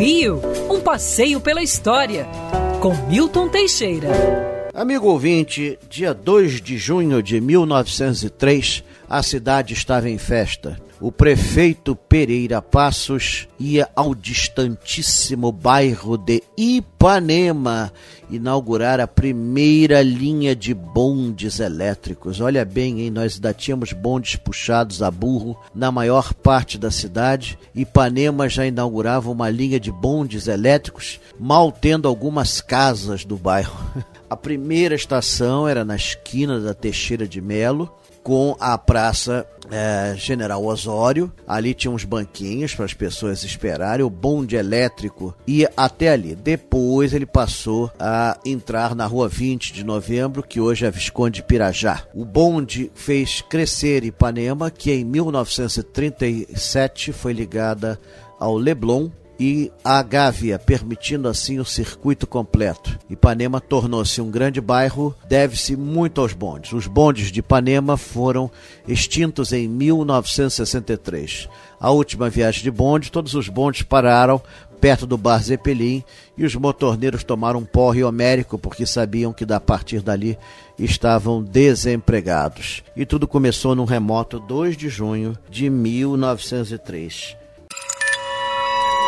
Rio, um passeio pela história, com Milton Teixeira. Amigo ouvinte, dia 2 de junho de 1903, a cidade estava em festa. O prefeito Pereira Passos ia ao distantíssimo bairro de Ipanema inaugurar a primeira linha de bondes elétricos. Olha bem, hein? nós ainda tínhamos bondes puxados a burro na maior parte da cidade. Ipanema já inaugurava uma linha de bondes elétricos, mal tendo algumas casas do bairro. A primeira estação era na esquina da Teixeira de Melo, com a Praça é, General Osório. Ali tinha uns banquinhos para as pessoas esperarem. O bonde elétrico ia até ali. Depois ele passou a entrar na Rua 20 de Novembro, que hoje é Visconde Pirajá. O bonde fez crescer Ipanema, que em 1937 foi ligada ao Leblon e a Gávea, permitindo assim o circuito completo. Ipanema tornou-se um grande bairro, deve-se muito aos bondes. Os bondes de Ipanema foram extintos em 1963. A última viagem de bonde, todos os bondes pararam perto do bar Zeppelin e os motorneiros tomaram um porre homérico porque sabiam que a partir dali estavam desempregados. E tudo começou num remoto 2 de junho de 1903.